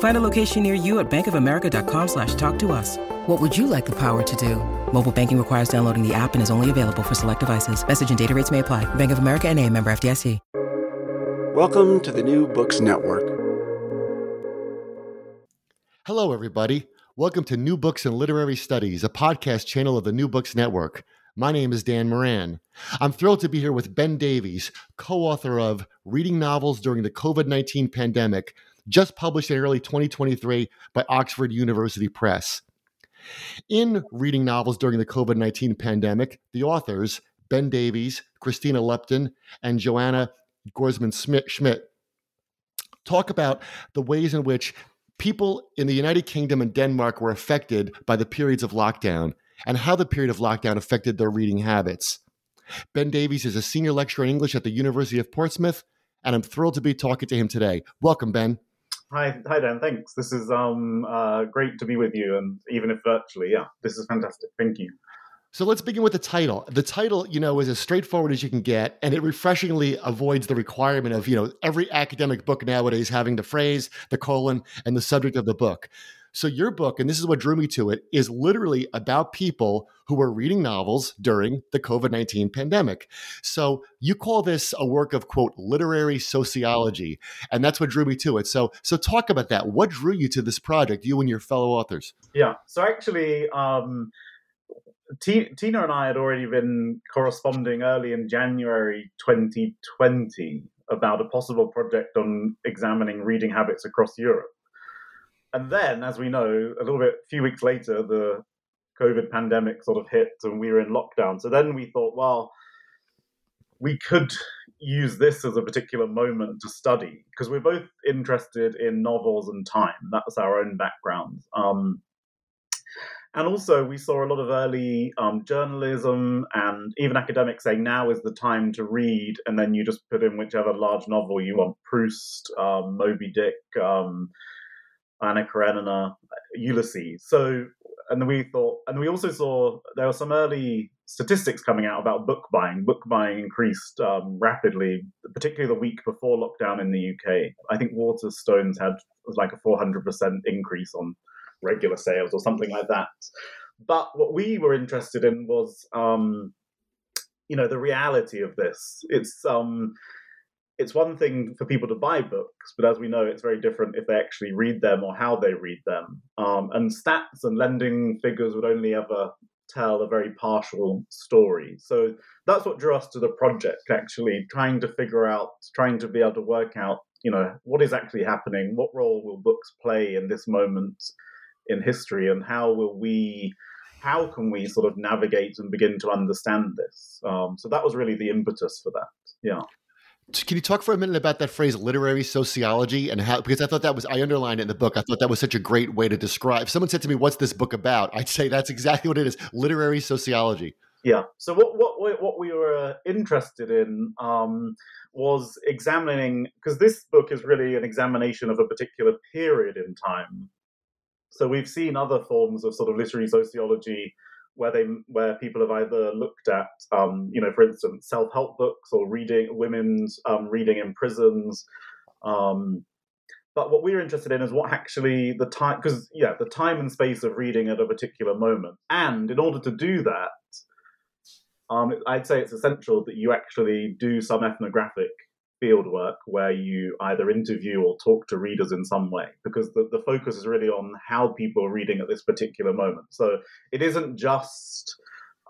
Find a location near you at bankofamerica.com slash talk to us. What would you like the power to do? Mobile banking requires downloading the app and is only available for select devices. Message and data rates may apply. Bank of America and a member FDIC. Welcome to the New Books Network. Hello, everybody. Welcome to New Books and Literary Studies, a podcast channel of the New Books Network. My name is Dan Moran. I'm thrilled to be here with Ben Davies, co author of Reading Novels During the COVID 19 Pandemic, just published in early 2023 by Oxford University Press. In Reading Novels During the COVID 19 Pandemic, the authors, Ben Davies, Christina Lupton, and Johanne Gormsen Schmidt, talk about the ways in which people in the United Kingdom and Denmark were affected by the periods of lockdown and how the period of lockdown affected their reading habits. Ben Davies is a senior lecturer in English at the University of Portsmouth, and I'm thrilled to be talking to him today. Welcome, Ben. Hi, hi Dan. Thanks. This is um uh, great to be with you, and even if virtually, yeah, this is fantastic. Thank you. So let's begin with the title. The title, you know, is as straightforward as you can get, and it refreshingly avoids the requirement of, you know, every academic book nowadays having the phrase, the colon, and the subject of the book. So your book, and this is what drew me to it, is literally about people who were reading novels during the COVID 19 pandemic. So you call this a work of, quote, literary sociology. And that's what drew me to it. So, so talk about that. What drew you to this project, you and your fellow authors? Yeah. So actually, um, T- Tina and I had already been corresponding early in January 2020 about a possible project on examining reading habits across Europe. And then, as we know, a little bit, a few weeks later, the COVID pandemic sort of hit and we were in lockdown. So then we thought, well, we could use this as a particular moment to study because we're both interested in novels and time. That's our own background. Um, and also, we saw a lot of early um, journalism and even academics saying now is the time to read, and then you just put in whichever large novel you want Proust, um, Moby Dick, um, Anna Karenina, Ulysses. So, and we thought, and we also saw there were some early statistics coming out about book buying. Book buying increased um, rapidly, particularly the week before lockdown in the UK. I think Waterstones had like a 400% increase on regular sales or something like that. But what we were interested in was, um, you know, the reality of this. It's um, it's one thing for people to buy books, but as we know, it's very different if they actually read them or how they read them. Um, and stats and lending figures would only ever tell a very partial story. So that's what drew us to the project, actually, trying to figure out, trying to be able to work out, you know, what is actually happening, what role will books play in this moment in history, and how will we how can we sort of navigate and begin to understand this? Um, so that was really the impetus for that. Yeah. Can you talk for a minute about that phrase literary sociology and how because I thought that was I underlined it in the book. I thought that was such a great way to describe. If someone said to me, "What's this book about?" I'd say that's exactly what it is: literary sociology. Yeah. So what what what we were interested in um, was examining because this book is really an examination of a particular period in time so we've seen other forms of sort of literary sociology where they where people have either looked at, um, you know, for instance, self help books or reading women's um, reading in prisons. Um, but what we're interested in is what actually the time, because yeah, the time and space of reading at a particular moment, and in order to do that, um, I'd say it's essential that you actually do some ethnographic fieldwork where you either interview or talk to readers in some way because the, the focus is really on how people are reading at this particular moment. So it isn't just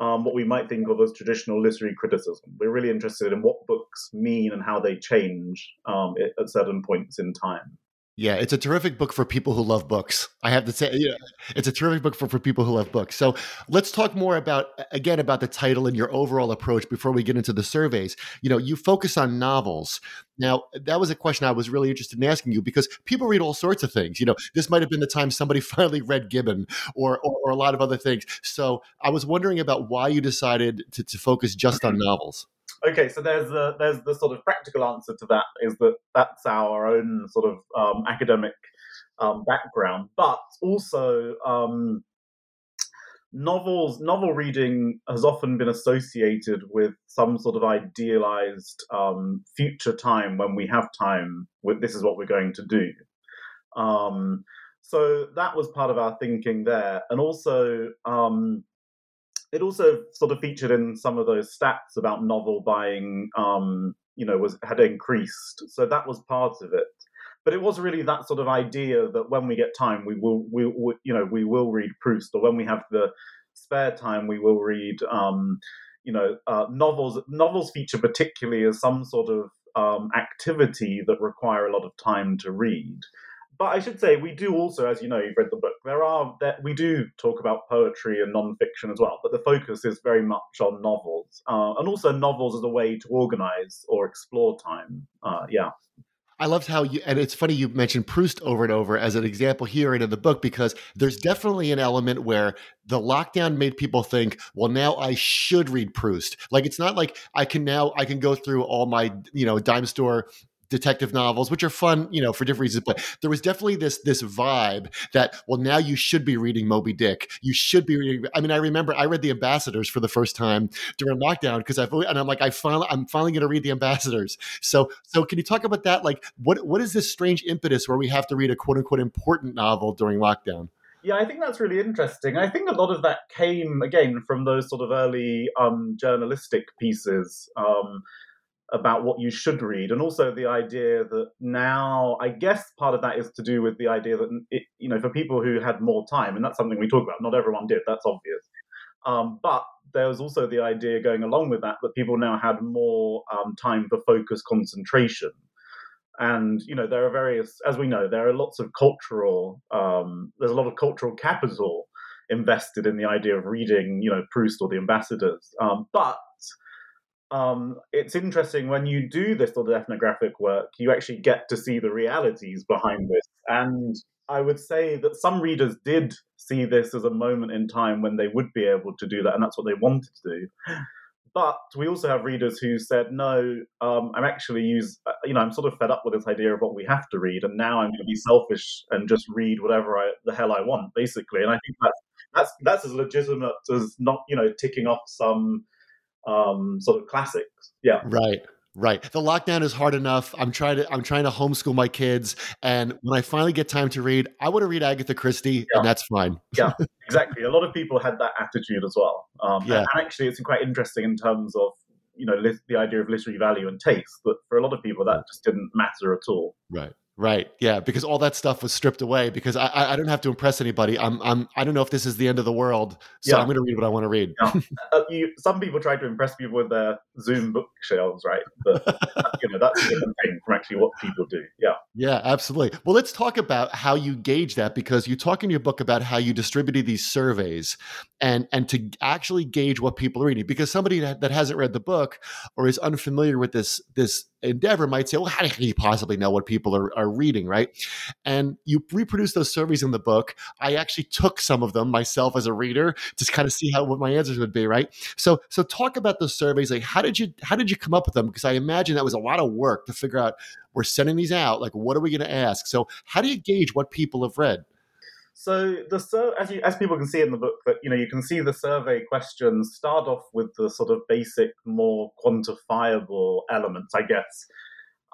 um, what we might think of as traditional literary criticism. We're really interested in what books mean and how they change um, at certain points in time. Yeah, it's a terrific book for people who love books. I have to say, yeah, it's a terrific book for, for people who love books. So let's talk more about, again, about the title and your overall approach before we get into the surveys. You know, you focus on novels. Now, that was a question I was really interested in asking you because people read all sorts of things. You know, this might have been the time somebody finally read Gibbon or, or, or a lot of other things. So I was wondering about why you decided to, to focus just on novels. Okay, so there's the there's the sort of practical answer to that is that that's our own sort of um, academic um, background, but also um, novels novel reading has often been associated with some sort of idealized um, future time when we have time. With this is what we're going to do. Um, so that was part of our thinking there, and also um, it also sort of featured in some of those stats about novel buying um, you know was had increased. So that was part of it. But it was really that sort of idea that when we get time we will we, we you know we will read proust or when we have the spare time we will read um, you know uh, novels. Novels feature particularly as some sort of um, activity that require a lot of time to read but I should say we do also, as you know, you've read the book. There are that we do talk about poetry and nonfiction as well, but the focus is very much on novels, uh, and also novels as a way to organize or explore time. Uh, yeah. I loved how you, and it's funny you mentioned Proust over and over as an example here and in the book because there's definitely an element where the lockdown made people think, well, now I should read Proust. Like it's not like I can now I can go through all my you know dime store detective novels, which are fun, you know, for different reasons. But there was definitely this this vibe that, well, now you should be reading Moby Dick. You should be reading. I mean, I remember I read The Ambassadors for the first time during lockdown because I've and I'm like, I finally I'm finally going to read The Ambassadors. So so can you talk about that? Like, what what is this strange impetus where we have to read a quote unquote important novel during lockdown? Yeah, I think that's really interesting. I think a lot of that came again from those sort of early um, journalistic pieces. Um, about what you should read, and also the idea that now, I guess part of that is to do with the idea that it, you know, for people who had more time, and that's something we talk about. Not everyone did. That's obvious. Um, but there was also the idea going along with that that people now had more um, time for focus concentration. And you know there are various, as we know, there are lots of cultural. Um, there's a lot of cultural capital invested in the idea of reading, you know, Proust or the Ambassadors. Um, but um, it's interesting when you do this sort of ethnographic work, you actually get to see the realities behind this. And I would say that some readers did see this as a moment in time when they would be able to do that, and that's what they wanted to do. But we also have readers who said, "No, um, I'm actually use, uh, you know, I'm sort of fed up with this idea of what we have to read, and now I'm going to be selfish and just read whatever I, the hell I want, basically." And I think that's that's that's as legitimate as not, you know, ticking off some um, sort of classics. Yeah. Right. Right. The lockdown is hard enough. I'm trying to I'm trying to homeschool my kids and when I finally get time to read, I want to read Agatha Christie yeah. and that's fine. yeah, exactly. A lot of people had that attitude as well. Um, yeah. and actually it's quite interesting in terms of you know the idea of literary value and taste, but for a lot of people that just didn't matter at all. Right. Right. Yeah. Because all that stuff was stripped away because I, I don't have to impress anybody. I'm, I'm, I don't know if this is the end of the world. So yeah. I'm going to read what I want to read. Yeah. uh, you, some people try to impress people with their Zoom bookshelves, right? But, you know, that's a different thing from actually what people do. Yeah. Yeah, absolutely. Well, let's talk about how you gauge that because you talk in your book about how you distributed these surveys and, and to actually gauge what people are reading because somebody that, that hasn't read the book or is unfamiliar with this, this endeavor might say, well, how can you possibly know what people are, are reading, right? And you reproduce those surveys in the book. I actually took some of them myself as a reader to kind of see how what my answers would be, right? So so talk about those surveys. Like how did you how did you come up with them? Because I imagine that was a lot of work to figure out we're sending these out. Like what are we going to ask? So how do you gauge what people have read? So the as you as people can see in the book that you know you can see the survey questions start off with the sort of basic, more quantifiable elements, I guess,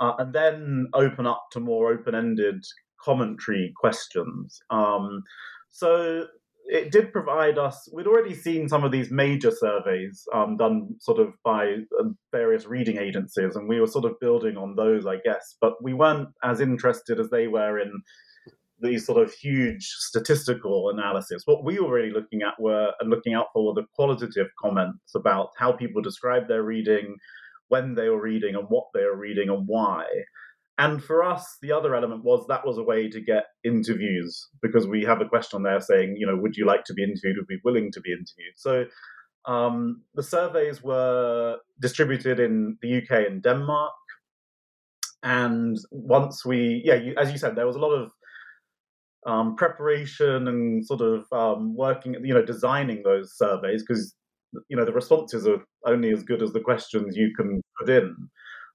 uh, and then open up to more open-ended commentary questions. Um, so it did provide us. We'd already seen some of these major surveys um, done sort of by uh, various reading agencies, and we were sort of building on those, I guess. But we weren't as interested as they were in these sort of huge statistical analysis. What we were really looking at were and looking out for were the qualitative comments about how people describe their reading, when they were reading, and what they were reading, and why. And for us, the other element was that was a way to get interviews because we have a question there saying, you know, would you like to be interviewed? Would be willing to be interviewed? So um, the surveys were distributed in the UK and Denmark. And once we, yeah, you, as you said, there was a lot of um, preparation and sort of um, working, you know, designing those surveys because you know the responses are only as good as the questions you can put in.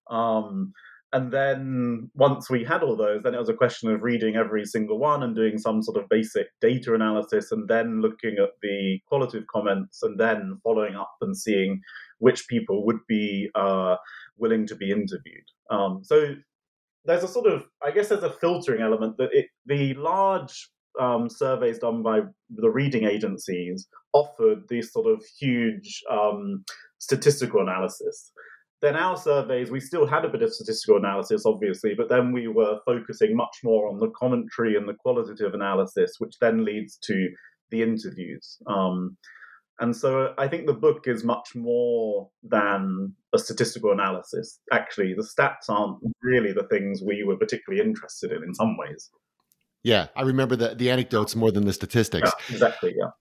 Um, and then once we had all those, then it was a question of reading every single one and doing some sort of basic data analysis, and then looking at the qualitative comments, and then following up and seeing which people would be uh, willing to be interviewed. Um, so there's a sort of, I guess, there's a filtering element that it, the large um, surveys done by the reading agencies offered these sort of huge um, statistical analysis. Then our surveys, we still had a bit of statistical analysis, obviously, but then we were focusing much more on the commentary and the qualitative analysis, which then leads to the interviews. Um, and so I think the book is much more than a statistical analysis. Actually, the stats aren't really the things we were particularly interested in in some ways. Yeah, I remember the, the anecdotes more than the statistics. Yeah, exactly, yeah.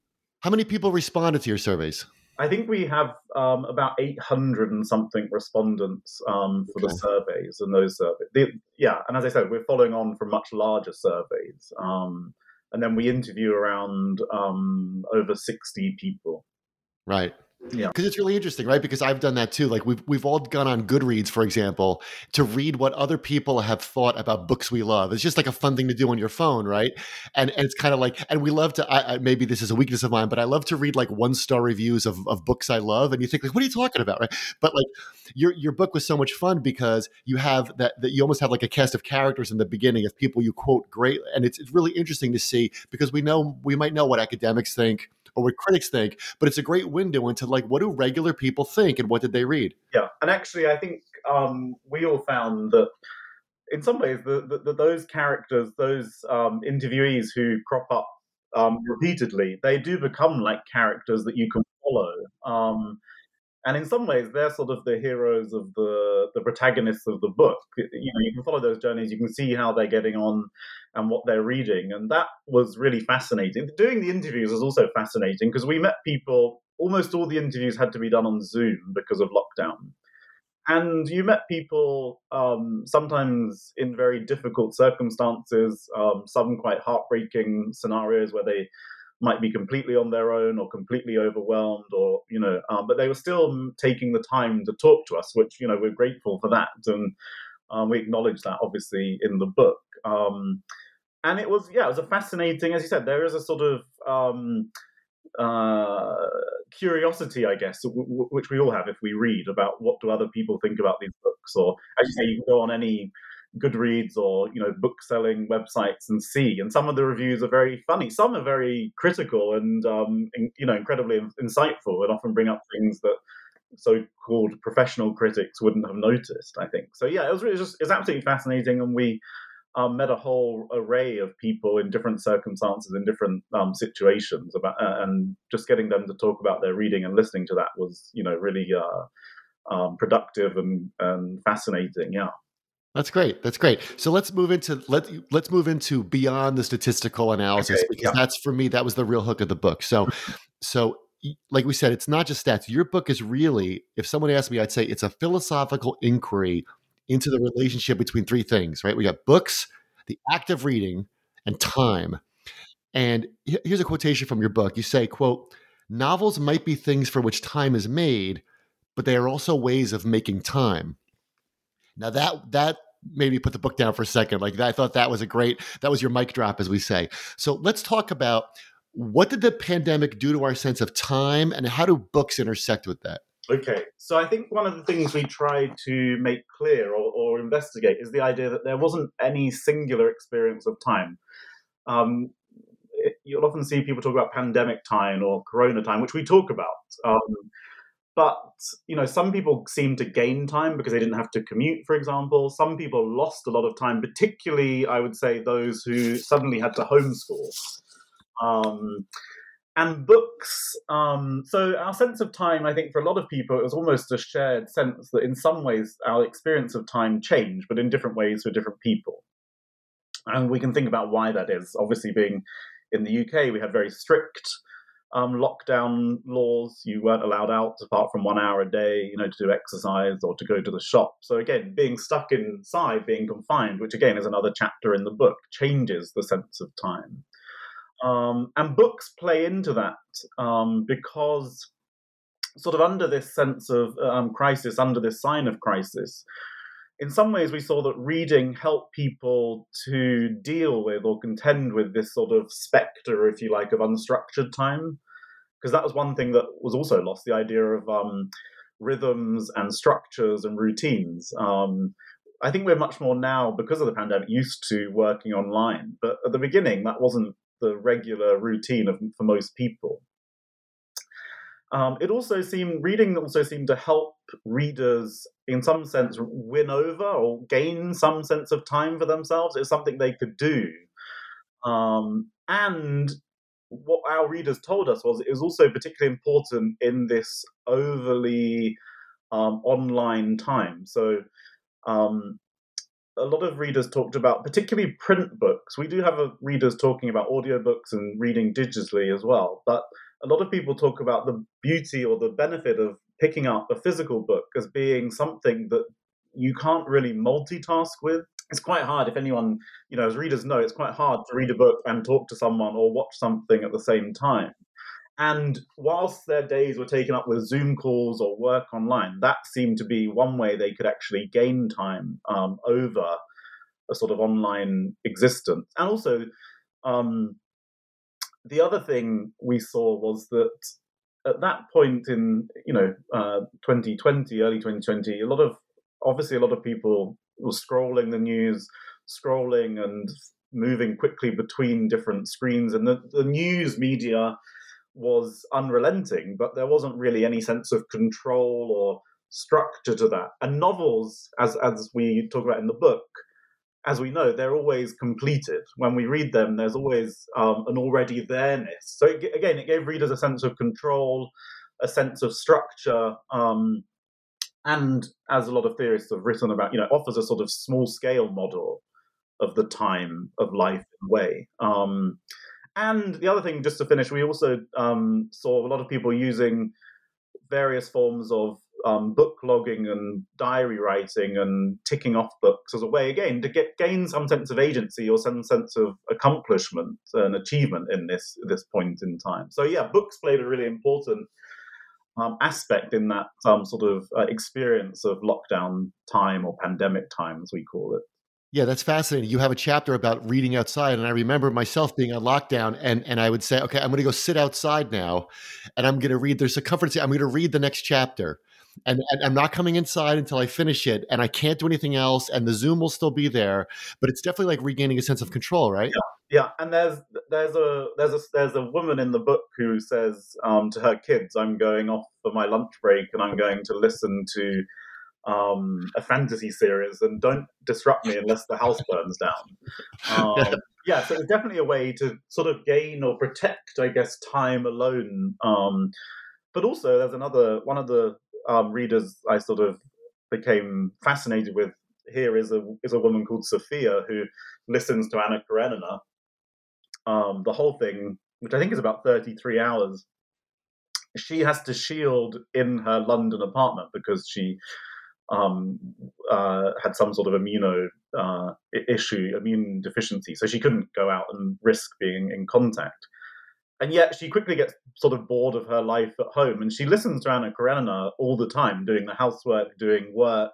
How many people responded to your surveys? I think we have um, about 800 and something respondents um, for okay. the surveys and those surveys. The, yeah, and as I said, we're following on from much larger surveys. Um, and then we interview around um, over 60 people. Right. Yeah. Because it's really interesting, right? Because I've done that too. Like we've we've all gone on Goodreads, for example, to read what other people have thought about books we love. It's just like a fun thing to do on your phone, right? And and it's kind of like, and we love to. I, I, maybe this is a weakness of mine, but I love to read like one star reviews of, of books I love, and you think like, what are you talking about, right? But like your your book was so much fun because you have that that you almost have like a cast of characters in the beginning of people you quote great, and it's it's really interesting to see because we know we might know what academics think or what critics think, but it's a great window into like what do regular people think and what did they read? Yeah, and actually, I think um, we all found that in some ways, the, the, the those characters, those um, interviewees who crop up um, repeatedly, they do become like characters that you can follow. And in some ways they're sort of the heroes of the the protagonists of the book. You know you can follow those journeys you can see how they're getting on and what they're reading. And that was really fascinating. Doing the interviews was also fascinating because we met people almost all the interviews had to be done on zoom because of lockdown. And you met people um, sometimes in very difficult circumstances um, some quite heartbreaking scenarios where they might be completely on their own or completely overwhelmed or you know um, but they were still taking the time to talk to us which you know we're grateful for that. And um, we acknowledge that obviously in the book. Um, and it was yeah it was a fascinating as you said there is a sort of um, uh, curiosity i guess w- w- which we all have if we read about what do other people think about these books or as you say you can go on any Goodreads or you know book selling websites and see. And some of the reviews are very funny. Some are very critical and um, in, you know incredibly insightful and often bring up things that so-called professional critics wouldn't have noticed. I think so. Yeah, it was really just it's absolutely fascinating, and we. Um, met a whole array of people in different circumstances, in different um, situations, about uh, and just getting them to talk about their reading and listening to that was, you know, really uh, um, productive and, and fascinating. Yeah. That's great. That's great. So let's move into let let's move into beyond the statistical analysis okay, because yeah. that's for me that was the real hook of the book. So so like we said, it's not just stats. Your book is really, if someone asked me, I'd say it's a philosophical inquiry into the relationship between three things, right? We got books, the act of reading, and time. And here's a quotation from your book. You say, quote, novels might be things for which time is made, but they are also ways of making time. Now that that made me put the book down for a second. Like I thought that was a great, that was your mic drop, as we say. So let's talk about what did the pandemic do to our sense of time and how do books intersect with that? Okay, so I think one of the things we tried to make clear or, or investigate is the idea that there wasn't any singular experience of time. Um, you'll often see people talk about pandemic time or corona time, which we talk about. Um, but you know, some people seem to gain time because they didn't have to commute, for example. Some people lost a lot of time, particularly, I would say, those who suddenly had to homeschool. Um, and books. Um, so our sense of time, I think, for a lot of people, it was almost a shared sense that in some ways our experience of time changed, but in different ways for different people. And we can think about why that is. Obviously, being in the UK, we had very strict um, lockdown laws. You weren't allowed out apart from one hour a day, you know, to do exercise or to go to the shop. So again, being stuck inside, being confined, which again is another chapter in the book, changes the sense of time. Um, and books play into that um, because, sort of under this sense of um, crisis, under this sign of crisis, in some ways we saw that reading helped people to deal with or contend with this sort of specter, if you like, of unstructured time. Because that was one thing that was also lost the idea of um, rhythms and structures and routines. Um, I think we're much more now, because of the pandemic, used to working online. But at the beginning, that wasn't the regular routine of, for most people. Um, it also seemed reading also seemed to help readers, in some sense, win over or gain some sense of time for themselves. It's something they could do, um, and what our readers told us was it was also particularly important in this overly um, online time. So um, a lot of readers talked about, particularly print books. We do have readers talking about audiobooks and reading digitally as well, but a lot of people talk about the beauty or the benefit of picking up a physical book as being something that you can't really multitask with. It's quite hard if anyone, you know, as readers know, it's quite hard to read a book and talk to someone or watch something at the same time. And whilst their days were taken up with Zoom calls or work online, that seemed to be one way they could actually gain time um, over a sort of online existence. And also, um, the other thing we saw was that at that point in you know uh, 2020, early 2020, a lot of obviously a lot of people were scrolling the news, scrolling and moving quickly between different screens, and the, the news media was unrelenting, but there wasn't really any sense of control or structure to that. And novels, as as we talk about in the book, as we know, they're always completed. When we read them, there's always um, an already there-ness. So it, again, it gave readers a sense of control, a sense of structure, um, and as a lot of theorists have written about, you know, offers a sort of small-scale model of the time of life and way. Um, and the other thing, just to finish, we also um, saw a lot of people using various forms of um, book logging and diary writing and ticking off books as a way, again, to get gain some sense of agency or some sense of accomplishment and achievement in this this point in time. So yeah, books played a really important um, aspect in that um, sort of uh, experience of lockdown time or pandemic time, as we call it. Yeah, that's fascinating. You have a chapter about reading outside, and I remember myself being on lockdown, and and I would say, okay, I'm going to go sit outside now, and I'm going to read. There's a comfort. I'm going to read the next chapter, and, and, I'm not coming inside until I finish it, and I can't do anything else, and the Zoom will still be there, but it's definitely like regaining a sense of control, right? Yeah, yeah. And there's there's a there's a there's a woman in the book who says um, to her kids, "I'm going off for my lunch break, and I'm going to listen to." um, a fantasy series and don't disrupt me unless the house burns down. Um, yeah, so it's definitely a way to sort of gain or protect, I guess, time alone. Um, but also, there's another one of the um, readers I sort of became fascinated with here is a is a woman called Sophia who listens to Anna Karenina. Um, the whole thing, which I think is about 33 hours, she has to shield in her London apartment because she um, uh, had some sort of immuno uh, issue, immune deficiency, so she couldn't go out and risk being in contact. And yet she quickly gets sort of bored of her life at home, and she listens to Anna Karenina all the time, doing the housework, doing work,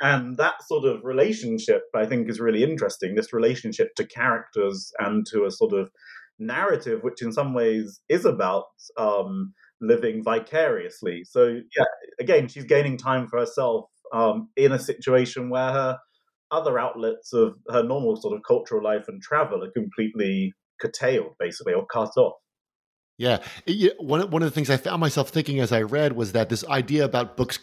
And that sort of relationship, I think, is really interesting. This relationship to characters and to a sort of narrative, which in some ways is about um, living vicariously. So, yeah, again, she's gaining time for herself um, in a situation where her other outlets of her normal sort of cultural life and travel are completely curtailed, basically, or cut off. Yeah, one one of the things I found myself thinking as I read was that this idea about books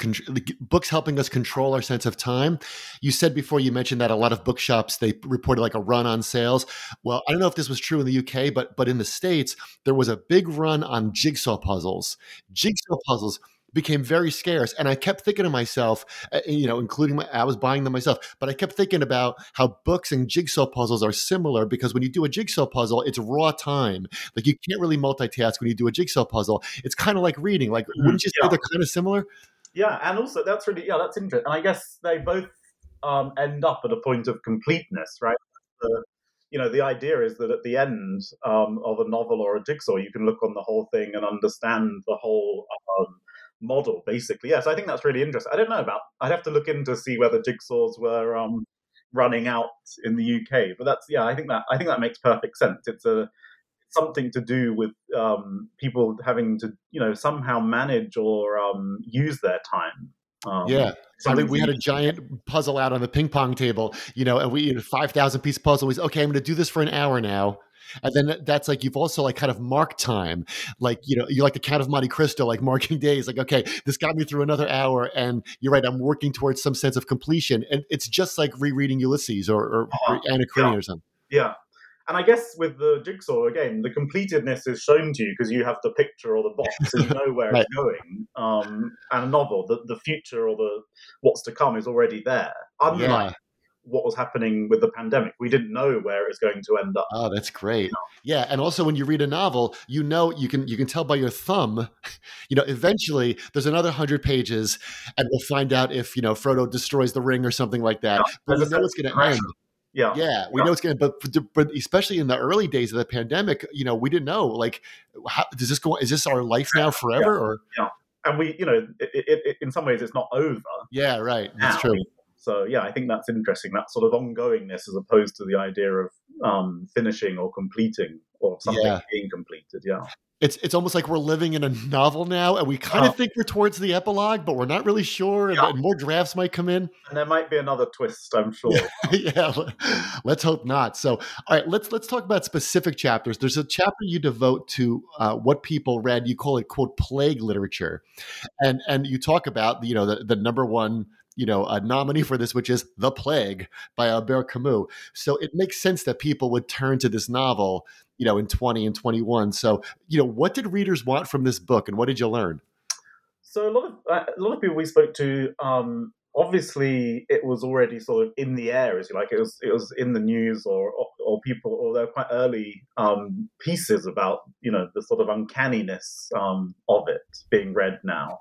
books helping us control our sense of time. You said before you mentioned that a lot of bookshops they reported like a run on sales. Well, I don't know if this was true in the UK, but but in the states there was a big run on jigsaw puzzles. Jigsaw puzzles became very scarce. And I kept thinking to myself, uh, you know, including my, I was buying them myself, but I kept thinking about how books and jigsaw puzzles are similar because when you do a jigsaw puzzle, it's raw time. Like you can't really multitask when you do a jigsaw puzzle. It's kind of like reading. Like, mm-hmm. wouldn't you say yeah. they're kind of similar? Yeah, and also that's really yeah, that's interesting. And I guess they both um, end up at a point of completeness, right? The, you know, the idea is that at the end um, of a novel or a jigsaw, you can look on the whole thing and understand the whole um, model, basically. Yes, I think that's really interesting. I don't know about. I'd have to look in to see whether jigsaws were um, running out in the UK, but that's yeah. I think that I think that makes perfect sense. It's a something to do with um, people having to you know somehow manage or um, use their time. Um, yeah, I mean, we had a giant puzzle out on the ping pong table, you know, and we you know, five thousand piece puzzle. We said, okay, I'm going to do this for an hour now and then that's like you've also like kind of marked time like you know you like the count of monte cristo like marking days like okay this got me through another hour and you're right i'm working towards some sense of completion and it's just like rereading ulysses or, or, uh-huh. or anna karenina yeah. or something yeah and I guess with the jigsaw again, the completedness is shown to you because you have the picture or the box and you know where right. it's going. Um, and a novel, the, the future or the what's to come is already there. Unlike yeah what was happening with the pandemic. We didn't know where it was going to end up. Oh, that's great. Yeah, and also when you read a novel, you know you can you can tell by your thumb, you know, eventually there's another hundred pages, and we'll find out if you know Frodo destroys the ring or something like that. Yeah, but we know it's going to end. Yeah, yeah, we yeah. know it's going to. But but especially in the early days of the pandemic, you know, we didn't know like, how, does this go? Is this our life now forever? Yeah. Or yeah, and we, you know, it, it, it, in some ways, it's not over. Yeah, right. That's now. true. So yeah, I think that's interesting. That sort of ongoingness as opposed to the idea of um, finishing or completing or something yeah. being completed. Yeah. It's it's almost like we're living in a novel now, and we kind of oh. think we're towards the epilogue, but we're not really sure. Yeah. And, more drafts might come in, and there might be another twist. I'm sure. yeah, let's hope not. So, all right, let's let's talk about specific chapters. There's a chapter you devote to uh, what people read. You call it quote plague literature, and and you talk about you know the the number one you know a nominee for this, which is The Plague by Albert Camus. So it makes sense that people would turn to this novel, you know, in 20 and 21. So you know, what did readers want from this book, and what did you learn? So a lot of uh, a lot of people we spoke to. Um, obviously, it was already sort of in the air, as you like. It was it was in the news, or or, or people, or there were quite early um, pieces about you know the sort of uncanniness um, of it being read now.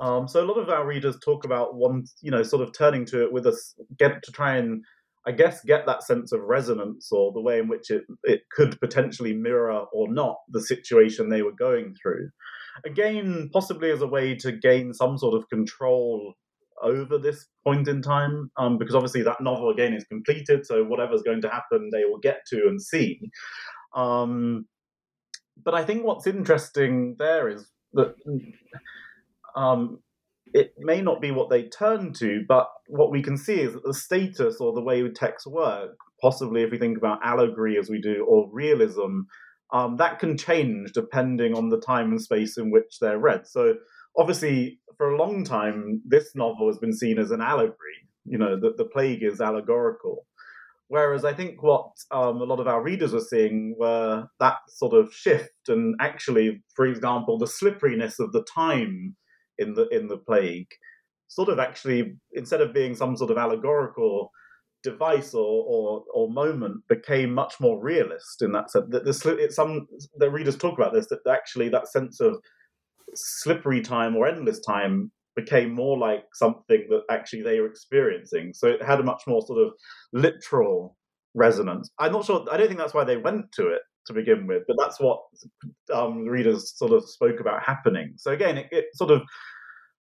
Um, so a lot of our readers talk about one, you know, sort of turning to it with us, get to try and, I guess, get that sense of resonance or the way in which it it could potentially mirror or not the situation they were going through. Again, possibly as a way to gain some sort of control over this point in time, um, because obviously that novel again is completed, so whatever's going to happen, they will get to and see. Um, but I think what's interesting there is that um, it may not be what they turn to, but what we can see is that the status or the way texts work, possibly if we think about allegory as we do, or realism, um, that can change depending on the time and space in which they're read. So, obviously, for a long time, this novel has been seen as an allegory. You know, that the plague is allegorical. Whereas I think what um, a lot of our readers were seeing were that sort of shift, and actually, for example, the slipperiness of the time in the in the plague sort of actually instead of being some sort of allegorical device or, or, or moment became much more realist in that sense. That the some the readers talk about this that actually that sense of slippery time or endless time became more like something that actually they were experiencing. So it had a much more sort of literal resonance. I'm not sure. I don't think that's why they went to it to begin with, but that's what um, readers sort of spoke about happening. So again, it, it sort of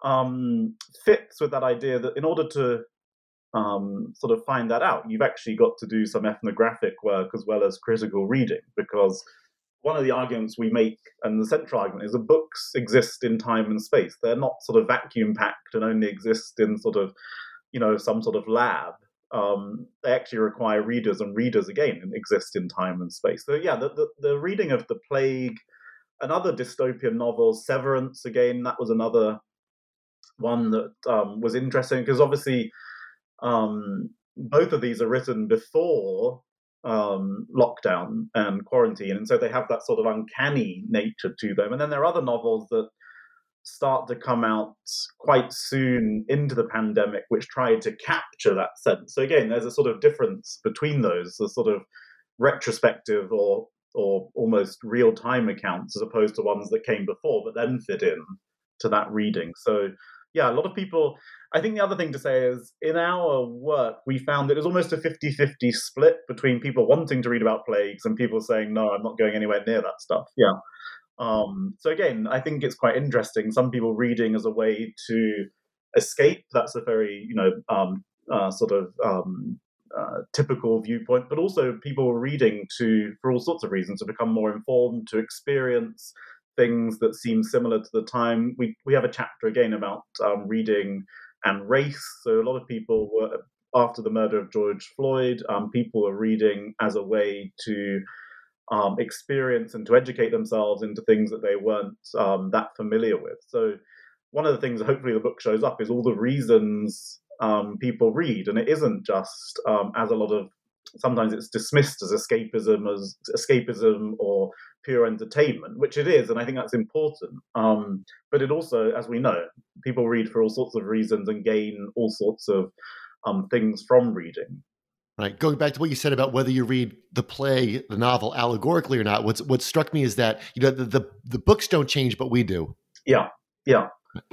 um, fits with that idea that in order to um, sort of find that out. You've actually got to do some ethnographic work as well as critical reading because one of the arguments we make, and the central argument, is that books exist in time and space. They're not sort of vacuum packed and only exist in sort of, you know, some sort of lab. Um, they actually require readers, and readers again exist in time and space. So yeah, the, the, the reading of the plague, another dystopian novel, Severance. Again, that was another one that um, was interesting because obviously um, both of these are written before um, lockdown and quarantine, and so they have that sort of uncanny nature to them. And then there are other novels that start to come out quite soon into the pandemic, which tried to capture that sense. So again, there's a sort of difference between those, the sort of retrospective or or almost real time accounts as opposed to ones that came before, but then fit in to that reading. So yeah, a lot of people. I think the other thing to say is in our work, we found that it was almost a 50 50 split between people wanting to read about plagues and people saying, no, I'm not going anywhere near that stuff. Yeah. Um, so again, I think it's quite interesting. Some people reading as a way to escape. That's a very, you know, um, uh, sort of um, uh, typical viewpoint, but also people reading to, for all sorts of reasons, to become more informed, to experience things that seem similar to the time. We we have a chapter again about um, reading and race. So a lot of people were after the murder of George Floyd, um, people were reading as a way to um, experience and to educate themselves into things that they weren't um, that familiar with. So one of the things hopefully the book shows up is all the reasons um, people read, and it isn't just um, as a lot of sometimes it's dismissed as escapism as escapism or pure entertainment, which it is, and I think that's important. Um, but it also, as we know, people read for all sorts of reasons and gain all sorts of um, things from reading. Right. Going back to what you said about whether you read the play, the novel allegorically or not, what's what struck me is that you know the, the, the books don't change, but we do. Yeah, yeah,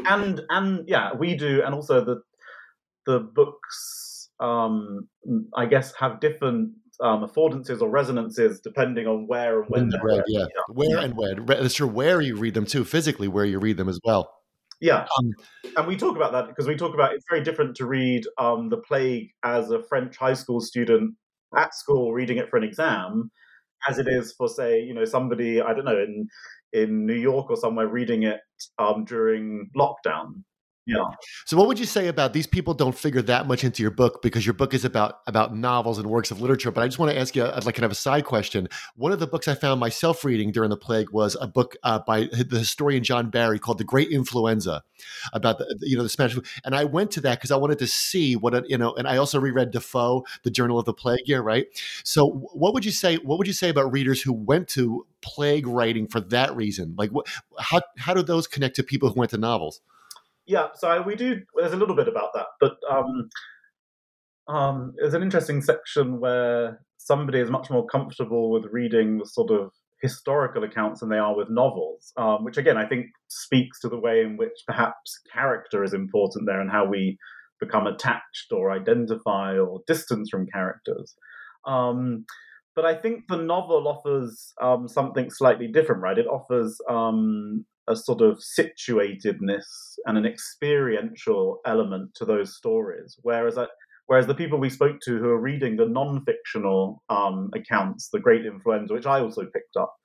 and and yeah, we do, and also the the books, um, I guess, have different um, affordances or resonances depending on where and when, they're read. Yeah. yeah. where and when. That's true. Where you read them too, physically, where you read them as well. Yeah, um, and we talk about that because we talk about it's very different to read um, the plague as a French high school student at school reading it for an exam, as it is for say you know somebody I don't know in in New York or somewhere reading it um, during lockdown. Yeah. So what would you say about these people don't figure that much into your book because your book is about about novels and works of literature, but I just want to ask you like kind of a side question. One of the books I found myself reading during the plague was a book uh, by the historian John Barry called The Great Influenza about the you know the Spanish and I went to that because I wanted to see what it, you know and I also reread Defoe, The Journal of the Plague Year, right? So what would you say what would you say about readers who went to plague writing for that reason? Like what how how do those connect to people who went to novels? Yeah, so we do. There's a little bit about that, but um, um, there's an interesting section where somebody is much more comfortable with reading the sort of historical accounts than they are with novels, um, which again I think speaks to the way in which perhaps character is important there and how we become attached or identify or distance from characters. Um, but I think the novel offers um, something slightly different, right? It offers um, a sort of situatedness and an experiential element to those stories. Whereas I, whereas the people we spoke to who are reading the non-fictional um, accounts, the Great Influenza, which I also picked up,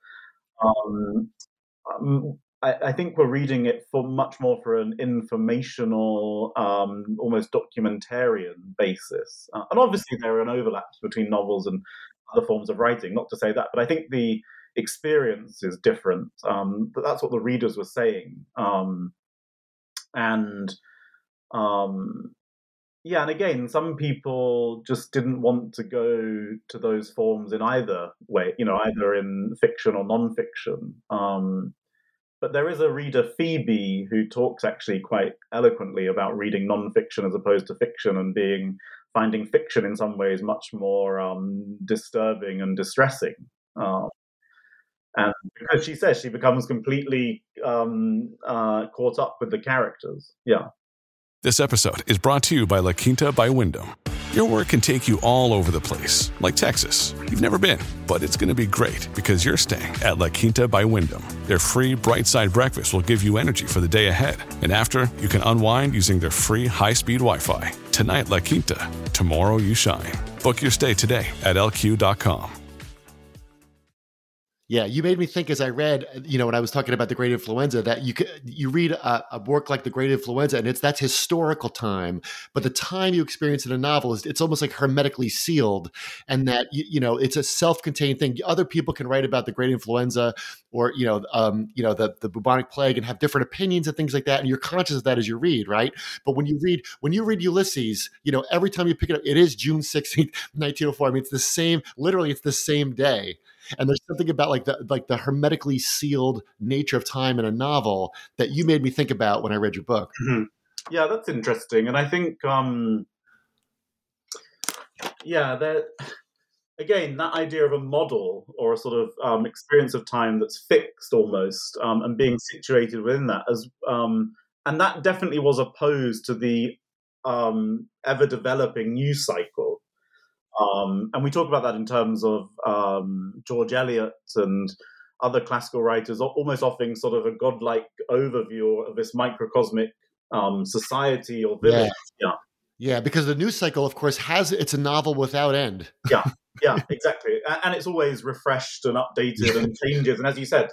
um, um, I, I, think we're reading it for much more for an informational, um, almost documentarian basis. Uh, and obviously there are an overlaps between novels and other forms of writing. Not to say that, but I think the experience is different. Um, but that's what the readers were saying. Um, and um, yeah, and again, some people just didn't want to go to those forms in either way, you know, either in fiction or non-fiction. Um, but there is a reader, Phoebe, who talks actually quite eloquently about reading non-fiction as opposed to fiction and being finding fiction in some ways much more um, disturbing and distressing. Uh, and because she says she becomes completely um, uh, caught up with the characters. Yeah. This episode is brought to you by La Quinta by Wyndham. Your work can take you all over the place, like Texas. You've never been, but it's going to be great because you're staying at La Quinta by Wyndham. Their free bright side breakfast will give you energy for the day ahead. And after, you can unwind using their free high speed Wi Fi. Tonight, La Quinta. Tomorrow, you shine. Book your stay today at lq.com. Yeah, you made me think as I read, you know, when I was talking about the Great Influenza, that you you read a, a, work like the Great Influenza, and it's that's historical time, but the time you experience in a novel is it's almost like hermetically sealed, and that you, you know it's a self-contained thing. Other people can write about the Great Influenza or you know, um, you know, the the bubonic plague and have different opinions and things like that, and you're conscious of that as you read, right? But when you read when you read Ulysses, you know, every time you pick it up, it is June sixteenth, nineteen oh four. I mean, it's the same. Literally, it's the same day and there's something about like the like the hermetically sealed nature of time in a novel that you made me think about when I read your book. Mm-hmm. Yeah, that's interesting, and I think, um, yeah, that again that idea of a model or a sort of um, experience of time that's fixed almost, um, and being situated within that as um, and that definitely was opposed to the um, ever developing news cycle um, and we talk about that in terms of um, George Eliot and other classical writers, almost offering sort of a godlike overview of this microcosmic um, society or village. Yeah. yeah. Yeah, because the news cycle, of course, has it's a novel without end. yeah, yeah, exactly, and it's always refreshed and updated and changes. And as you said,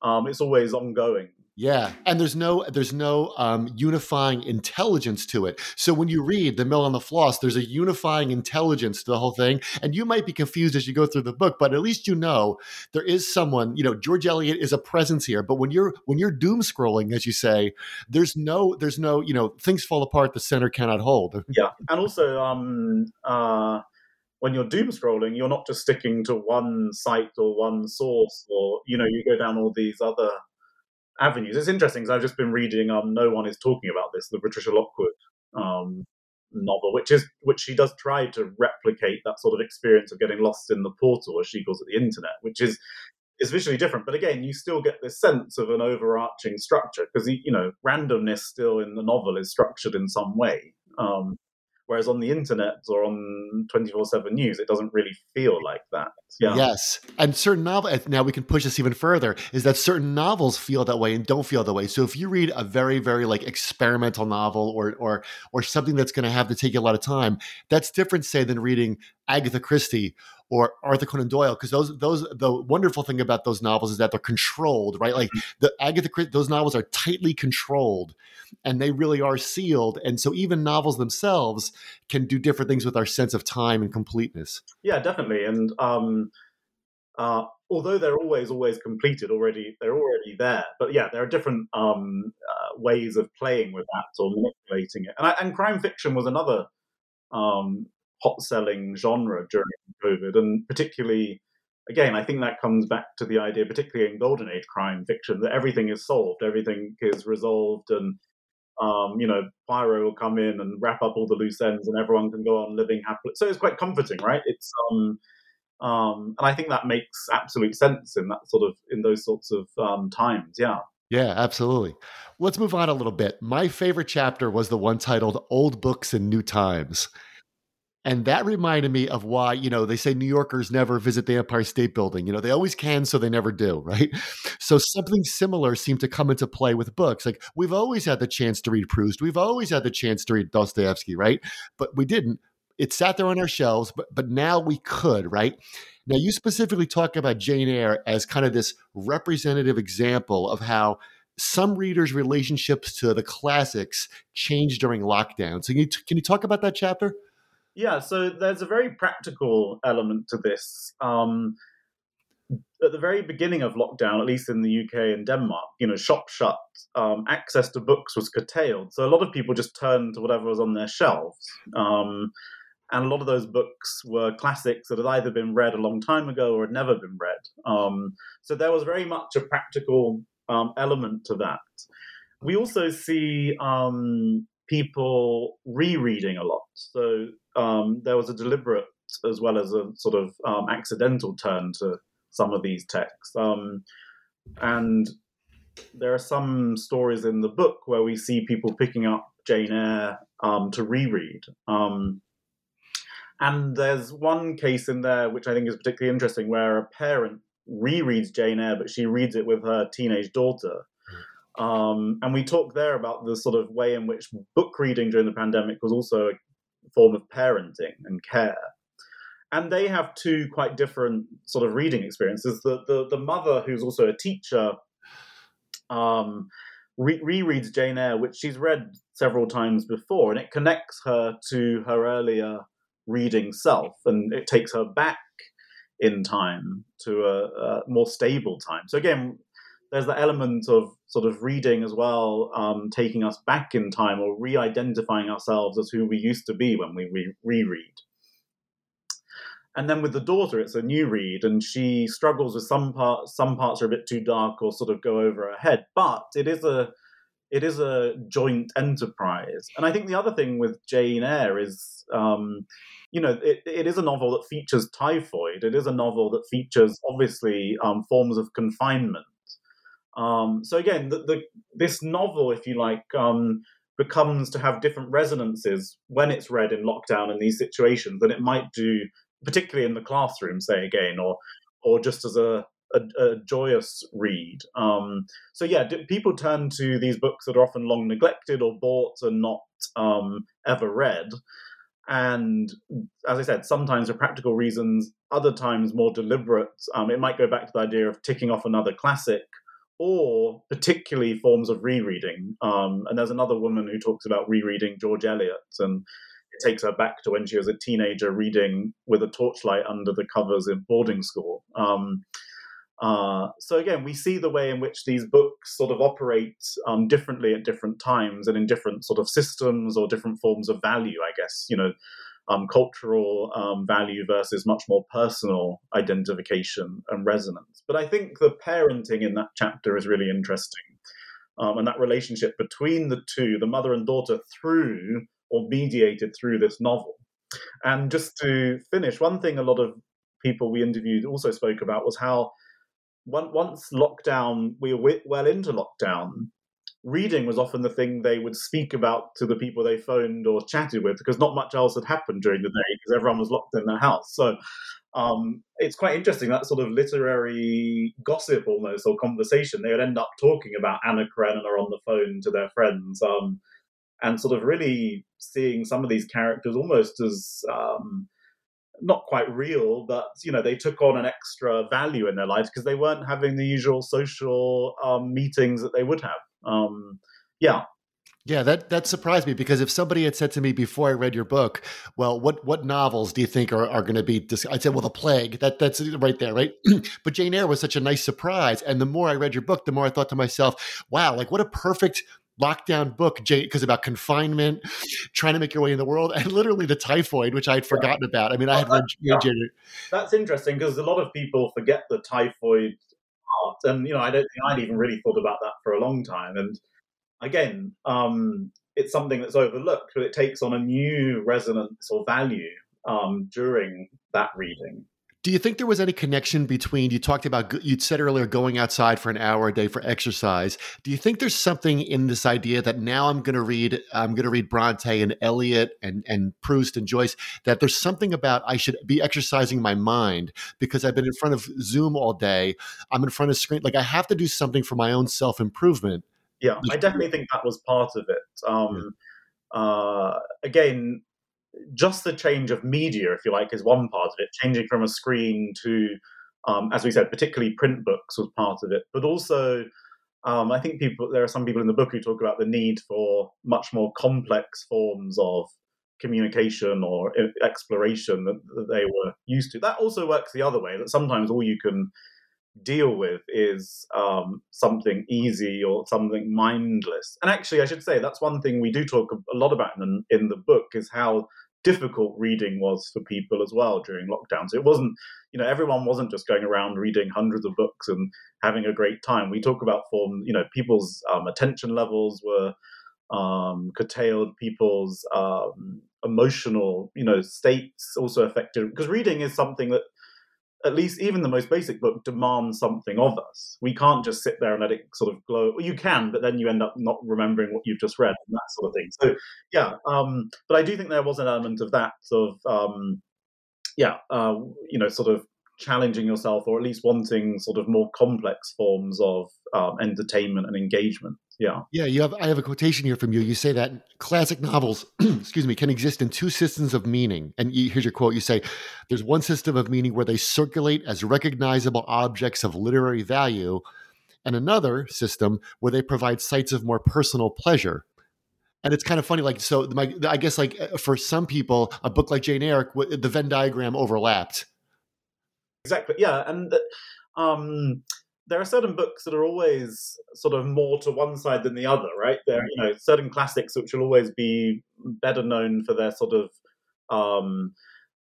um, it's always ongoing. Yeah, and there's no there's no um, unifying intelligence to it. So when you read The Mill on the Floss, there's a unifying intelligence to the whole thing, and you might be confused as you go through the book, but at least you know there is someone. You know, George Eliot is a presence here, but when you're when you're doom scrolling, as you say, there's no there's no you know things fall apart. The center cannot hold. Yeah, and also um uh when you're doom scrolling, you're not just sticking to one site or one source, or you know, you go down all these other avenues. It's interesting because I've just been reading um, No One Is Talking About This, the Patricia Lockwood um, novel, which is which she does try to replicate that sort of experience of getting lost in the portal, as she calls it, the internet, which is is visually different. But again, you still get this sense of an overarching structure because you know randomness still in the novel is structured in some way. Um, Whereas on the internet or on 24 7 news, it doesn't really feel like that. Yeah. Yes. And certain novels, now we can push this even further, is that certain novels feel that way and don't feel that way. So if you read a very, very like experimental novel or, or, or something that's going to have to take you a lot of time, that's different, say, than reading Agatha Christie or Arthur Conan Doyle because those those the wonderful thing about those novels is that they're controlled, right? Like mm-hmm. the Agatha Christie, those novels are tightly controlled and they really are sealed. And so even novels themselves can do different things with our sense of time and completeness. Yeah, definitely. And um, uh, although they're always always completed already, they're already there. But yeah, there are different um, uh, ways of playing with that or manipulating it. And, I, and crime fiction was another um, hot selling genre during COVID, and particularly, again, I think that comes back to the idea, particularly in golden age crime fiction, that everything is solved, everything is resolved, and um, you know, Poirot will come in and wrap up all the loose ends, and everyone can go on living happily. So it's quite comforting, right? It's um, um, and I think that makes absolute sense in that sort of in those sorts of um, times. Yeah. Yeah, absolutely. Let's move on a little bit. My favorite chapter was the one titled Old Books and New Times. And that reminded me of why, you know, they say New Yorkers never visit the Empire State Building. You know, they always can, so they never do, right? So something similar seemed to come into play with books. Like we've always had the chance to read Proust, we've always had the chance to read Dostoevsky, right? But we didn't. It sat there on our shelves, but but now we could, right? Now you specifically talk about Jane Eyre as kind of this representative example of how some readers' relationships to the classics changed during lockdown. So can you, can you talk about that chapter? Yeah, so there's a very practical element to this. Um, at the very beginning of lockdown, at least in the UK and Denmark, you know, shop shut, um, access to books was curtailed. So a lot of people just turned to whatever was on their shelves. Um, and a lot of those books were classics that had either been read a long time ago or had never been read. Um, so there was very much a practical um, element to that. We also see um, people rereading a lot. So um, there was a deliberate as well as a sort of um, accidental turn to some of these texts. Um, and there are some stories in the book where we see people picking up Jane Eyre um, to reread. Um, and there's one case in there which I think is particularly interesting where a parent rereads Jane Eyre, but she reads it with her teenage daughter. Um, and we talk there about the sort of way in which book reading during the pandemic was also a form of parenting and care. And they have two quite different sort of reading experiences. The the, the mother, who's also a teacher, um, re- rereads Jane Eyre, which she's read several times before, and it connects her to her earlier reading self, and it takes her back in time to a, a more stable time. So again, there's the element of sort of reading as well, um, taking us back in time or re-identifying ourselves as who we used to be when we re- reread. And then with the daughter, it's a new read, and she struggles with some parts. Some parts are a bit too dark or sort of go over her head, but it is a it is a joint enterprise. And I think the other thing with Jane Eyre is, um, you know, it, it is a novel that features typhoid. It is a novel that features obviously um, forms of confinement. Um, so again, the, the, this novel, if you like, um, becomes to have different resonances when it's read in lockdown in these situations than it might do, particularly in the classroom, say again, or or just as a a, a joyous read. Um, so yeah, people turn to these books that are often long neglected or bought and not um, ever read. And as I said, sometimes for practical reasons, other times more deliberate. Um, it might go back to the idea of ticking off another classic or particularly forms of rereading. Um, and there's another woman who talks about rereading George Eliot, and it takes her back to when she was a teenager reading with a torchlight under the covers in boarding school. Um, uh, so again, we see the way in which these books sort of operate um, differently at different times and in different sort of systems or different forms of value. I guess you know, um, cultural um, value versus much more personal identification and resonance. But I think the parenting in that chapter is really interesting, um, and that relationship between the two, the mother and daughter, through or mediated through this novel. And just to finish, one thing a lot of people we interviewed also spoke about was how once lockdown, we were well into lockdown, reading was often the thing they would speak about to the people they phoned or chatted with because not much else had happened during the day because everyone was locked in their house. So um, it's quite interesting that sort of literary gossip almost or conversation. They would end up talking about Anna Karenina on the phone to their friends um, and sort of really seeing some of these characters almost as. Um, not quite real, but you know they took on an extra value in their lives because they weren't having the usual social um, meetings that they would have. Um, yeah, yeah, that that surprised me because if somebody had said to me before I read your book, well, what what novels do you think are, are going to be? Dis-? I'd say, well, The Plague. That that's right there, right? but Jane Eyre was such a nice surprise, and the more I read your book, the more I thought to myself, wow, like what a perfect lockdown book Jane, because about confinement, trying to make your way in the world, and literally the typhoid, which I had forgotten yeah. about. I mean, well, I had read, yeah. That's interesting because a lot of people forget the typhoid and you know, I don't think I'd even really thought about that for a long time. And again, um, it's something that's overlooked, but it takes on a new resonance or value um, during that reading. Do you think there was any connection between you talked about you said earlier going outside for an hour a day for exercise? Do you think there's something in this idea that now I'm going to read I'm going to read Bronte and Eliot and and Proust and Joyce that there's something about I should be exercising my mind because I've been in front of Zoom all day. I'm in front of screen like I have to do something for my own self improvement. Yeah, I definitely think that was part of it. Um, yeah. uh, again, just the change of media, if you like, is one part of it. Changing from a screen to, um, as we said, particularly print books was part of it. But also, um, I think people there are some people in the book who talk about the need for much more complex forms of communication or exploration that, that they were used to. That also works the other way. That sometimes all you can deal with is um, something easy or something mindless. And actually, I should say that's one thing we do talk a lot about in the, in the book is how difficult reading was for people as well during lockdown. So it wasn't, you know, everyone wasn't just going around reading hundreds of books and having a great time. We talk about form, you know, people's um, attention levels were um, curtailed, people's um, emotional, you know, states also affected because reading is something that at least even the most basic book demands something of us. We can't just sit there and let it sort of glow. Well, you can, but then you end up not remembering what you've just read and that sort of thing. So yeah, um, but I do think there was an element of that sort of um, yeah, uh, you know, sort of challenging yourself or at least wanting sort of more complex forms of um, entertainment and engagement. Yeah. Yeah, you have I have a quotation here from you. You say that classic novels, excuse me, can exist in two systems of meaning. And you, here's your quote. You say there's one system of meaning where they circulate as recognizable objects of literary value and another system where they provide sites of more personal pleasure. And it's kind of funny, like so. My, I guess, like uh, for some people, a book like Jane Eyre, the Venn diagram overlapped. Exactly. Yeah, and um, there are certain books that are always sort of more to one side than the other, right? There, are, you know, certain classics which will always be better known for their sort of um,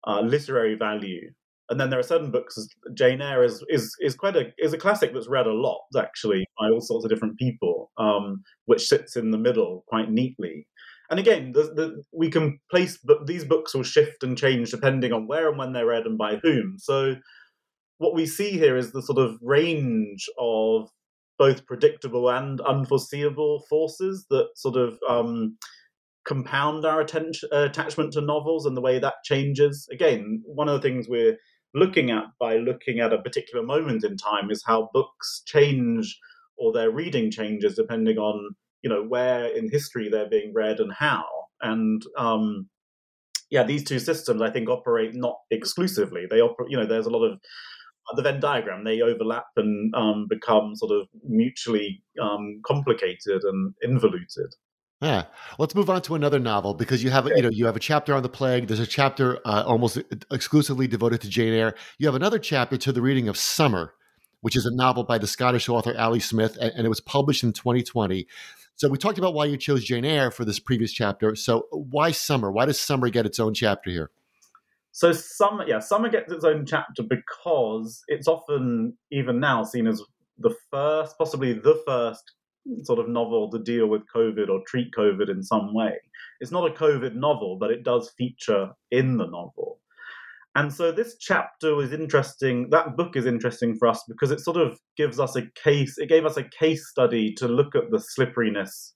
uh, literary value, and then there are certain books. Jane Eyre is is is quite a is a classic that's read a lot actually by all sorts of different people, um, which sits in the middle quite neatly. And again, the, the, we can place, but these books will shift and change depending on where and when they're read and by whom. So what we see here is the sort of range of both predictable and unforeseeable forces that sort of um, compound our attention, uh, attachment to novels and the way that changes. Again, one of the things we're looking at by looking at a particular moment in time is how books change or their reading changes depending on you know where in history they're being read and how and um, yeah these two systems i think operate not exclusively they operate you know there's a lot of the Venn diagram, they overlap and um, become sort of mutually um, complicated and involuted. Yeah, let's move on to another novel because you have you know you have a chapter on the plague. There's a chapter uh, almost exclusively devoted to Jane Eyre. You have another chapter to the reading of Summer, which is a novel by the Scottish author Ali Smith, and, and it was published in 2020. So we talked about why you chose Jane Eyre for this previous chapter. So why Summer? Why does Summer get its own chapter here? So summer, yeah, summer gets its own chapter because it's often even now seen as the first, possibly the first sort of novel to deal with COVID or treat COVID in some way. It's not a COVID novel, but it does feature in the novel. And so this chapter was interesting. That book is interesting for us because it sort of gives us a case, it gave us a case study to look at the slipperiness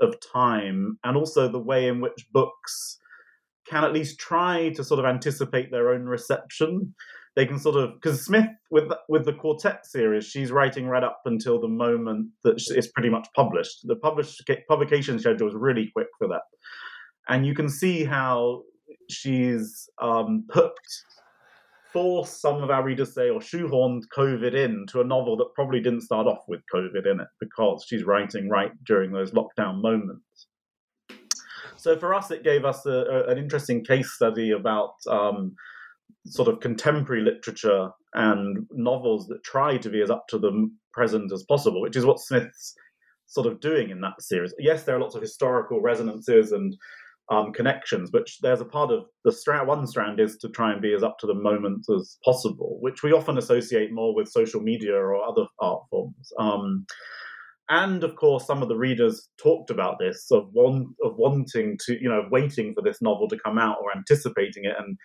of time and also the way in which books can at least try to sort of anticipate their own reception. They can sort of because Smith with with the quartet series, she's writing right up until the moment that it's pretty much published. The published publication schedule is really quick for that, and you can see how she's um, put forced some of our readers say or shoehorned COVID in to a novel that probably didn't start off with COVID in it because she's writing right during those lockdown moments. So for us, it gave us a, a, an interesting case study about um, sort of contemporary literature and novels that try to be as up to the present as possible, which is what Smith's sort of doing in that series. Yes, there are lots of historical resonances and um, connections, but there's a part of the. One strand is to try and be as up to the moment as possible, which we often associate more with social media or other art forms. Um, and of course some of the readers talked about this of one of wanting to you know waiting for this novel to come out or anticipating it and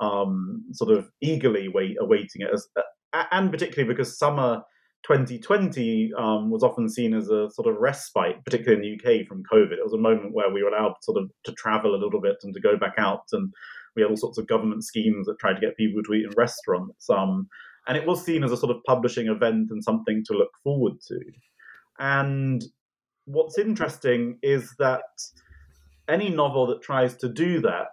um, sort of eagerly wait awaiting it as uh, and particularly because summer 2020 um, was often seen as a sort of respite particularly in the uk from covid. It was a moment where we were allowed sort of to travel a little bit and to go back out and we had all sorts of government schemes that tried to get people to eat in restaurants um, and it was seen as a sort of publishing event and something to look forward to and what's interesting is that any novel that tries to do that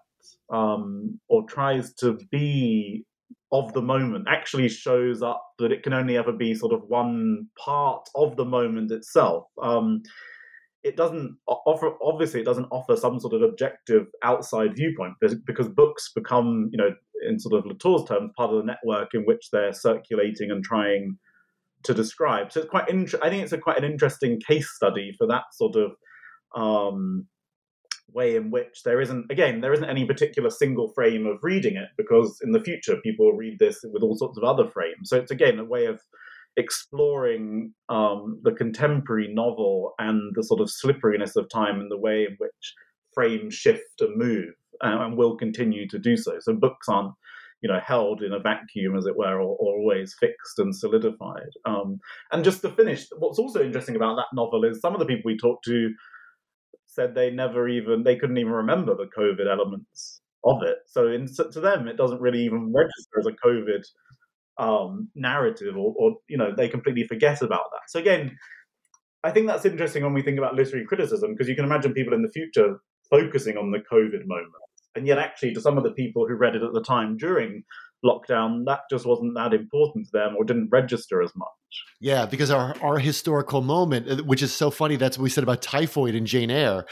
um, or tries to be of the moment actually shows up that it can only ever be sort of one part of the moment itself. Um, it doesn't offer, obviously, it doesn't offer some sort of objective outside viewpoint because books become, you know, in sort of Latour's terms, part of the network in which they're circulating and trying to describe. So it's quite. Int- I think it's a quite an interesting case study for that sort of um, way in which there isn't. Again, there isn't any particular single frame of reading it because in the future people will read this with all sorts of other frames. So it's again a way of exploring um, the contemporary novel and the sort of slipperiness of time and the way in which frames shift and move uh, and will continue to do so. So books aren't you know held in a vacuum as it were or, or always fixed and solidified. Um, and just to finish what's also interesting about that novel is some of the people we talked to said they never even they couldn't even remember the covid elements of it. So in, to them it doesn't really even register as a covid um, narrative, or, or you know they completely forget about that. So again, I think that's interesting when we think about literary criticism because you can imagine people in the future focusing on the COVID moment, and yet actually to some of the people who read it at the time during lockdown, that just wasn't that important to them or didn't register as much. Yeah, because our, our historical moment, uh, which is so funny, that's what we said about typhoid in Jane Eyre,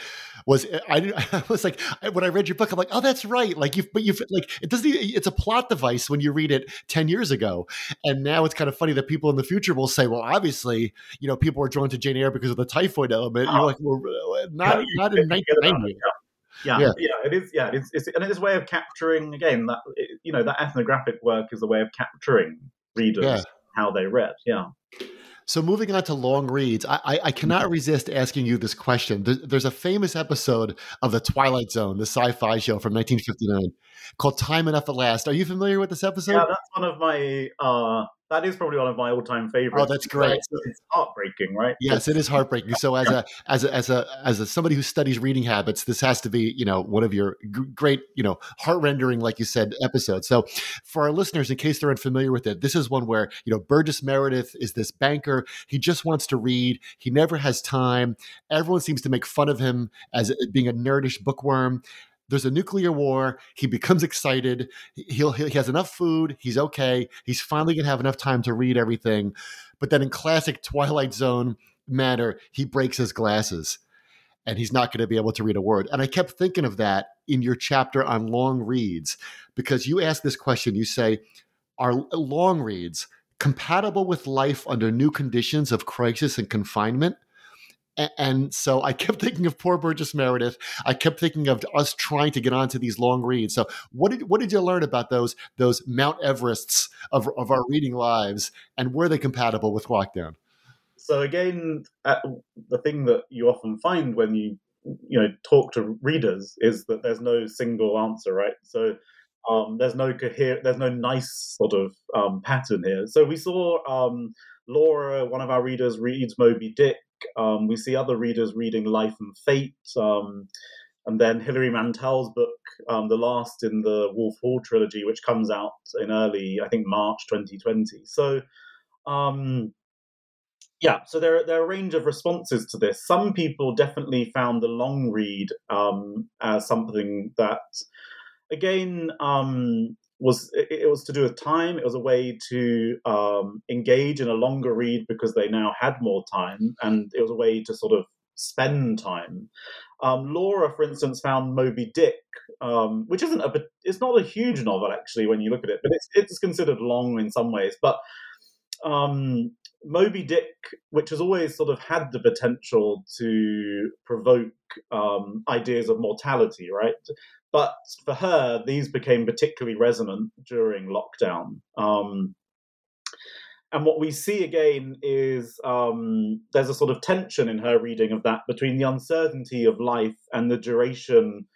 was uh, I, I was like when I read your book, I'm like, oh, that's right. Like you, but you've like it doesn't. It's a plot device when you read it ten years ago, and now it's kind of funny that people in the future will say, well, obviously, you know, people were drawn to Jane Eyre because of the typhoid element. You're like, well, uh, not not in 1990 yeah, yeah, yeah, it is. Yeah, it's, it's and it's a way of capturing again that you know that ethnographic work is a way of capturing readers yeah. how they read. Yeah. So moving on to long reads, I, I, I cannot mm-hmm. resist asking you this question. there's a famous episode of The Twilight Zone, the sci-fi show from 1959, called "Time Enough at Last." Are you familiar with this episode? Yeah, that's one of my uh, that is probably one of my all-time favorites. Oh, that's great. It's, heartbreaking, right? Yes, it is heartbreaking. So as a as a as a as a somebody who studies reading habits, this has to be you know one of your g- great you know heart-rendering, like you said, episodes. So for our listeners, in case they're unfamiliar with it, this is one where you know Burgess Meredith is this banker. He just wants to read. He never has time. Everyone seems to make fun of him as being a nerdish bookworm there's a nuclear war. He becomes excited. He'll, he has enough food. He's okay. He's finally going to have enough time to read everything. But then, in classic Twilight Zone manner, he breaks his glasses and he's not going to be able to read a word. And I kept thinking of that in your chapter on long reads because you ask this question. You say, Are long reads compatible with life under new conditions of crisis and confinement? And so I kept thinking of poor Burgess Meredith. I kept thinking of us trying to get onto these long reads. So what did what did you learn about those those Mount Everests of, of our reading lives, and were they compatible with lockdown? So again, uh, the thing that you often find when you you know talk to readers is that there's no single answer, right? So um, there's no coherent, there's no nice sort of um, pattern here. So we saw um, Laura, one of our readers, reads Moby Dick um, we see other readers reading Life and Fate, um, and then Hilary Mantel's book, um, the last in the Wolf Hall trilogy, which comes out in early, I think, March 2020. So, um, yeah, so there, there are a range of responses to this. Some people definitely found the long read um, as something that, again, um, was it, was to do with time. It was a way to um, engage in a longer read because they now had more time, and it was a way to sort of spend time. Um, Laura, for instance, found Moby Dick, um, which isn't a it's not a huge novel actually when you look at it, but it's it's considered long in some ways. But um, Moby Dick, which has always sort of had the potential to provoke um, ideas of mortality, right? But for her, these became particularly resonant during lockdown. Um, and what we see again is um, there's a sort of tension in her reading of that between the uncertainty of life and the duration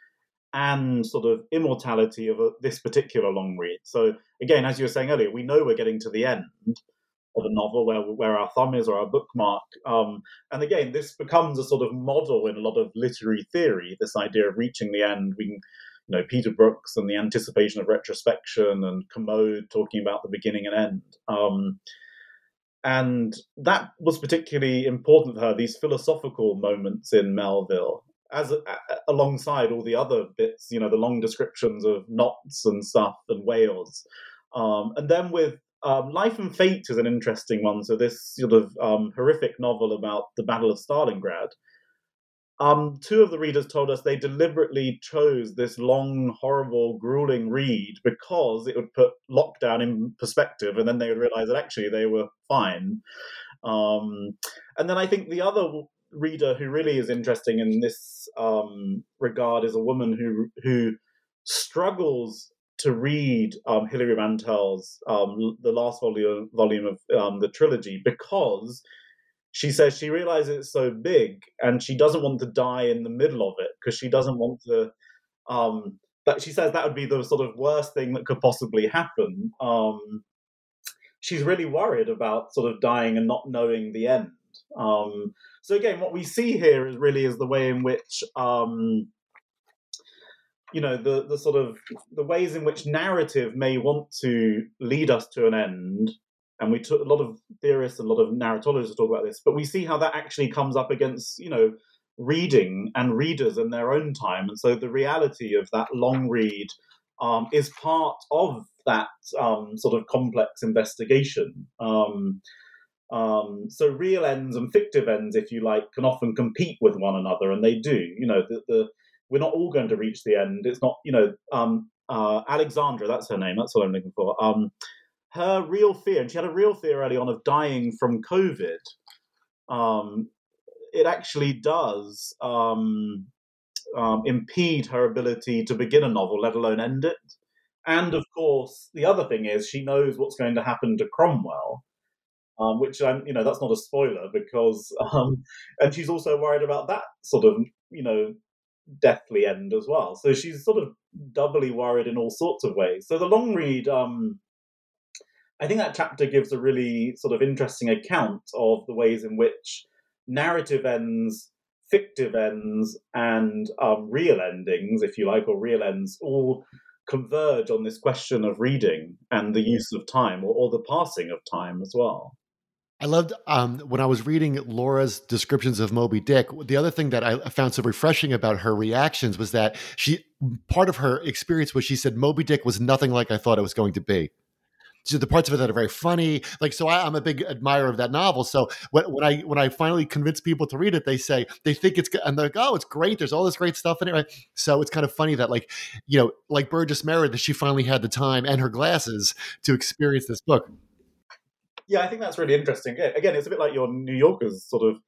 and sort of immortality of a, this particular long read. So again, as you were saying earlier, we know we're getting to the end of a novel where where our thumb is or our bookmark. Um, and again, this becomes a sort of model in a lot of literary theory. This idea of reaching the end. We can you know Peter Brooks and the anticipation of retrospection, and Kermode talking about the beginning and end. Um, and that was particularly important for her. These philosophical moments in Melville, as alongside all the other bits, you know, the long descriptions of knots and stuff and whales, um, and then with um, Life and Fate is an interesting one. So this sort of um, horrific novel about the Battle of Stalingrad um, two of the readers told us they deliberately chose this long, horrible, grueling read because it would put lockdown in perspective, and then they would realize that actually they were fine. Um, and then I think the other reader who really is interesting in this um, regard is a woman who who struggles to read um, Hilary Mantel's um, the last volume volume of um, the trilogy because she says she realizes it's so big and she doesn't want to die in the middle of it because she doesn't want to um that she says that would be the sort of worst thing that could possibly happen um she's really worried about sort of dying and not knowing the end um so again what we see here is really is the way in which um you know the the sort of the ways in which narrative may want to lead us to an end and we took a lot of theorists and a lot of narratologists talk about this but we see how that actually comes up against you know reading and readers in their own time and so the reality of that long read um, is part of that um, sort of complex investigation um, um, so real ends and fictive ends if you like can often compete with one another and they do you know the, the we're not all going to reach the end. It's not, you know, um, uh, Alexandra, that's her name. That's what I'm looking for. Her real fear, and she had a real fear early on of dying from COVID. Um, it actually does um, um, impede her ability to begin a novel, let alone end it. And of course, the other thing is she knows what's going to happen to Cromwell, um, which I'm, you know, that's not a spoiler because, um, and she's also worried about that sort of, you know, deathly end as well. So she's sort of doubly worried in all sorts of ways. So the long read, um, I think that chapter gives a really sort of interesting account of the ways in which narrative ends, fictive ends, and um, real endings, if you like, or real ends, all converge on this question of reading and the use of time or, or the passing of time as well. I loved um, when I was reading Laura's descriptions of Moby Dick. The other thing that I found so refreshing about her reactions was that she, part of her experience was she said Moby Dick was nothing like I thought it was going to be. The parts of it that are very funny, like so, I, am a big admirer of that novel. So when, when, I when I finally convince people to read it, they say they think it's and they're like, oh, it's great. There's all this great stuff in it. Right? So it's kind of funny that like you know, like Burgess Meredith, she finally had the time and her glasses to experience this book yeah, I think that's really interesting. Again, it's a bit like your New Yorkers sort of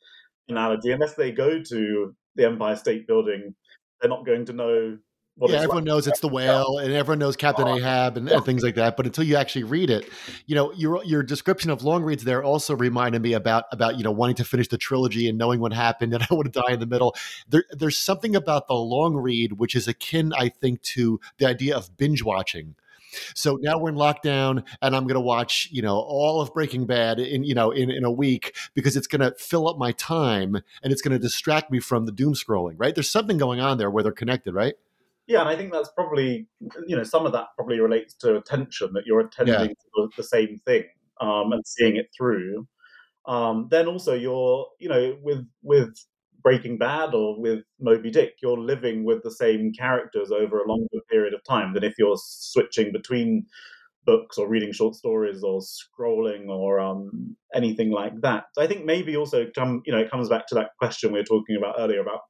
analogy. Unless they go to the Empire State Building, they're not going to know. Yeah, everyone like. knows it's the whale, and everyone knows Captain oh, Ahab and, and, things like that. But until you actually read it, you know, your your description of long reads there also reminded me about about you know wanting to finish the trilogy and knowing what happened, and I want to die in the middle. There, there's something about the long read which is akin, I think, to the idea of binge watching so now we're in lockdown, and I'm going to watch, you know, all of Breaking Bad in, you know, in, in a week because it's going to fill up my time and it's going to distract me from the doom scrolling. Right? There's something going on there where they're connected, right? Yeah, and I think that's probably, you know, some of that probably relates to attention that you're attending yeah. to the same thing um, and seeing it through. Um, then also you're, you know, with with Breaking Bad or with Moby Dick, you're living with the same characters over a longer period of time than if you're switching between books or reading short stories or scrolling or um, anything like that. I think maybe also come, you know, it comes back to that question we were talking about earlier about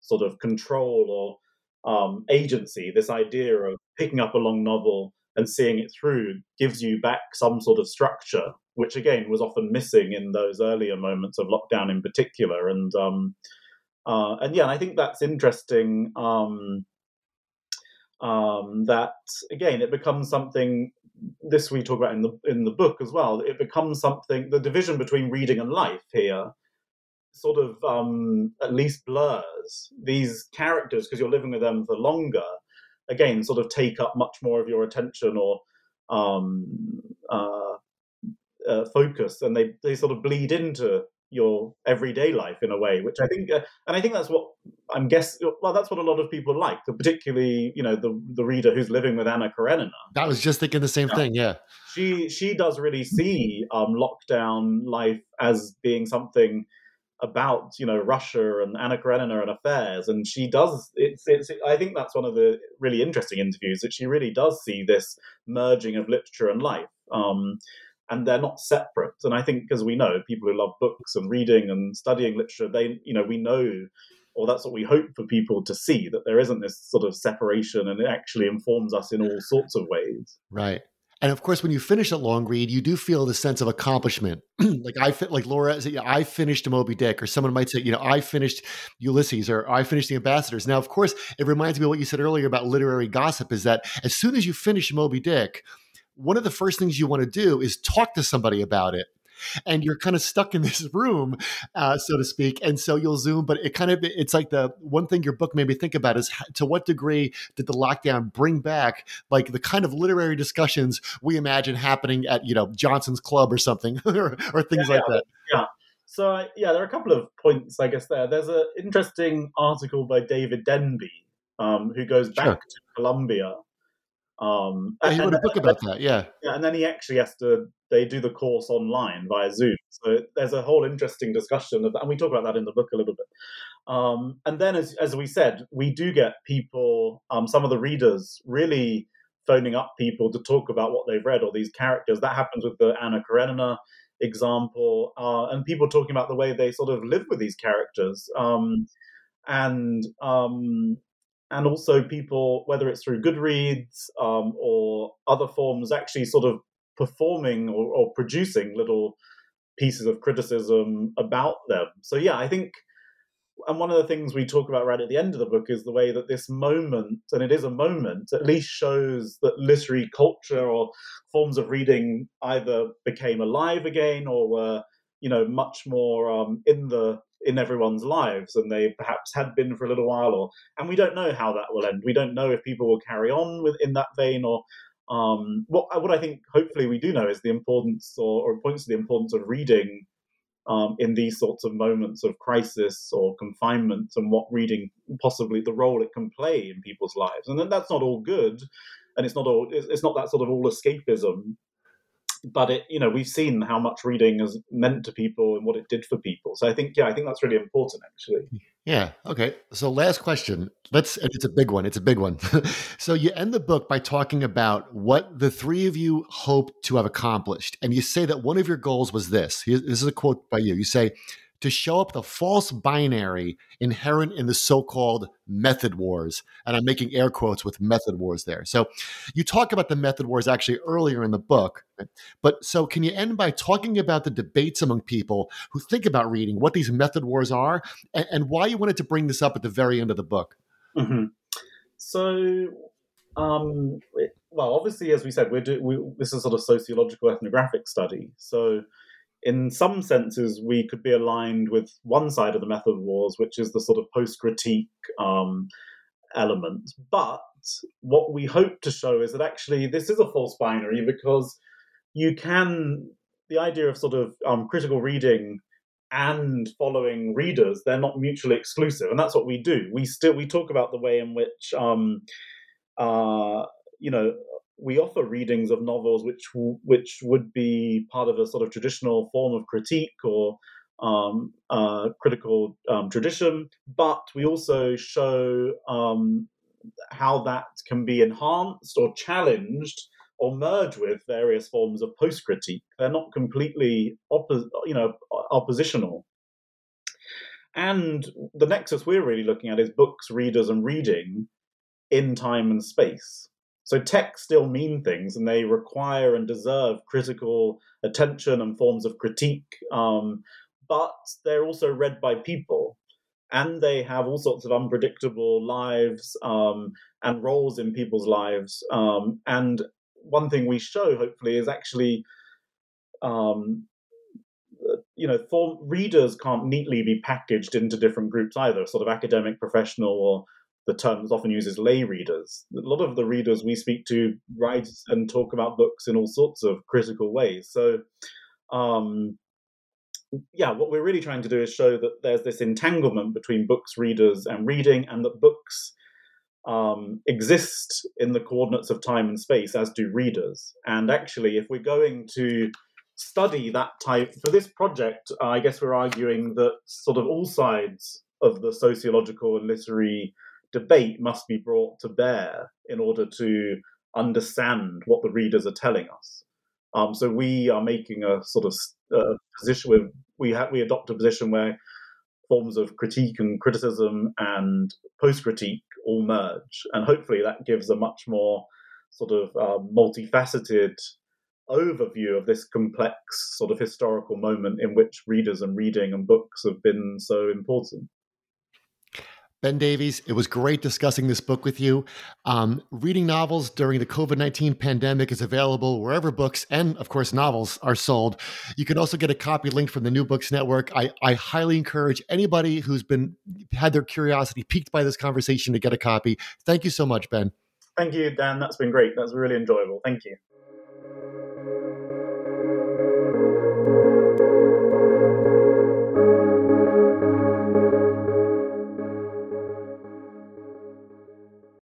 sort of control or um, agency. This idea of picking up a long novel and seeing it through gives you back some sort of structure which again was often missing in those earlier moments of lockdown in particular. And um, uh, and yeah, I think that's interesting. Um, um, that again, it becomes something. This we talk about in the in the book as well. It becomes something. The division between reading and life here sort of um, at least blurs these characters because you're living with them for longer. Again, sort of take up much more of your attention or um, uh, uh, focus and they, they sort of bleed into your everyday life in a way, which I think, uh, and I think that's what I'm guessing. Well, that's what a lot of people like, particularly you know the the reader who's living with Anna Karenina. I was just thinking the same yeah. thing. Yeah, she she does really see um, lockdown life as being something about you know Russia and Anna Karenina and affairs, and she does. It's it's. I think that's one of the really interesting interviews that she really does see this merging of literature and life. Um, and they're not separate. And I think, as we know, people who love books and reading and studying literature, they, you know, we know, or that's what we hope for people to see, that there isn't this sort of separation, and it actually informs us in all sorts of ways. Right. And of course, when you finish a long read, you do feel the sense of accomplishment. like I like Laura, I finished Moby Dick, or someone might say, you know, I finished Ulysses, or I finished The Ambassadors. Now, of course, it reminds me of what you said earlier about literary gossip. Is that as soon as you finish Moby Dick, one of the first things you want to do is talk to somebody about it and you're kind of stuck in this room, uh, so to speak. And so you'll Zoom, but it kind of it's like the one thing your book made me think about is to what degree did the lockdown bring back like the kind of literary discussions we imagine happening at you know Johnson's Club or something or, or, things yeah, like yeah, that. Yeah. So uh, yeah, there are a couple of points, I guess. There, there's an interesting article by David Denby um, who goes back Sure. to Columbia. Um, Yeah, he wrote a book about that. Yeah. yeah, and then he actually has to. They do the course online via Zoom. So there's a whole interesting discussion of that, and we talk about that in the book a little bit. Um, and then, as as we said, we do get people, um, some of the readers, really phoning up people to talk about what they've read or these characters. That happens with the Anna Karenina example, uh, and people talking about the way they sort of live with these characters. Um, and um, and also people, whether it's through Goodreads um, or other forms, actually sort of performing or, or producing little pieces of criticism about them. So yeah, I think, and one of the things we talk about right at the end of the book is the way that this moment, and it is a moment, at least shows that literary culture or forms of reading either became alive again or were, you know, much more um, in the in everyone's lives than they perhaps had been for a little while or and we don't know how that will end we don't know if people will carry on with in that vein or um, what what I think hopefully we do know is the importance or, or points to the importance of reading um, in these sorts of moments of crisis or confinement and what reading possibly the role it can play in people's lives. And then that's not all good and it's not all it's, it's not that sort of all escapism but it you know we've seen how much reading has meant to people and what it did for people so i think yeah i think that's really important actually Yeah. Okay. So last question. Let's it's a big one. It's a big one. so you end the book by talking about what the three of you hope to have accomplished. And you say that one of your goals was this. This is a quote by you. You say to show up the false binary inherent in the so-called method wars. And I'm making air quotes with method wars there. So you talk about the method wars actually earlier in the book. But so can you end by talking about the debates among people who think about reading, what these method wars are, and, and why you wanted to bring this up at the very end of the book. hmm So, um, well, obviously, as we said, we're do, we, this is sort of sociological ethnographic study. So, in some senses, we could be aligned with one side of the method of wars, which is the sort of post critique um, element. But what we hope to show is that actually this is a false binary because you can, the idea of sort of um, critical reading and following readers they're not mutually exclusive and that's what we do we still we talk about the way in which um uh you know we offer readings of novels which w- which would be part of a sort of traditional form of critique or um, uh, critical um, tradition, but we also show um, how that can be enhanced or challenged or merge with various forms of post critique. They're not completely oppo- you know oppositional. And the nexus we're really looking at is books, readers, and reading in time and space. So texts still mean things, and they require and deserve critical attention and forms of critique. Um, but they're also read by people, and they have all sorts of unpredictable lives um, and roles in people's lives. Um, and one thing we show, hopefully, is actually um, you know, form readers can't neatly be packaged into different groups either, sort of academic, professional, or the term is often used as lay readers. A lot of the readers we speak to write and talk about books in all sorts of critical ways. So, um, yeah, what we're really trying to do is show that there's this entanglement between books, readers, and reading, and that books um, exist in the coordinates of time and space, as do readers. And actually, if we're going to study that type for this project, I guess we're arguing that sort of all sides of the sociological and literary debate must be brought to bear in order to understand what the readers are telling us. Um, so we are making a sort of uh, position where we ha- we adopt a position where forms of critique and criticism and post critique all merge, and hopefully that gives a much more sort of uh, multifaceted overview of this complex sort of historical moment in which readers and reading and books have been so important. Ben Davies, it was great discussing this book with you. Um, reading novels during the COVID 19 pandemic is available wherever books and, of course, novels are sold. You can also get a copy linked from the New Books Network. I, I highly encourage anybody who's been had their curiosity piqued by this conversation to get a copy. Thank you so much, Ben. Thank you, Dan. That's been great. That's really enjoyable. Thank you.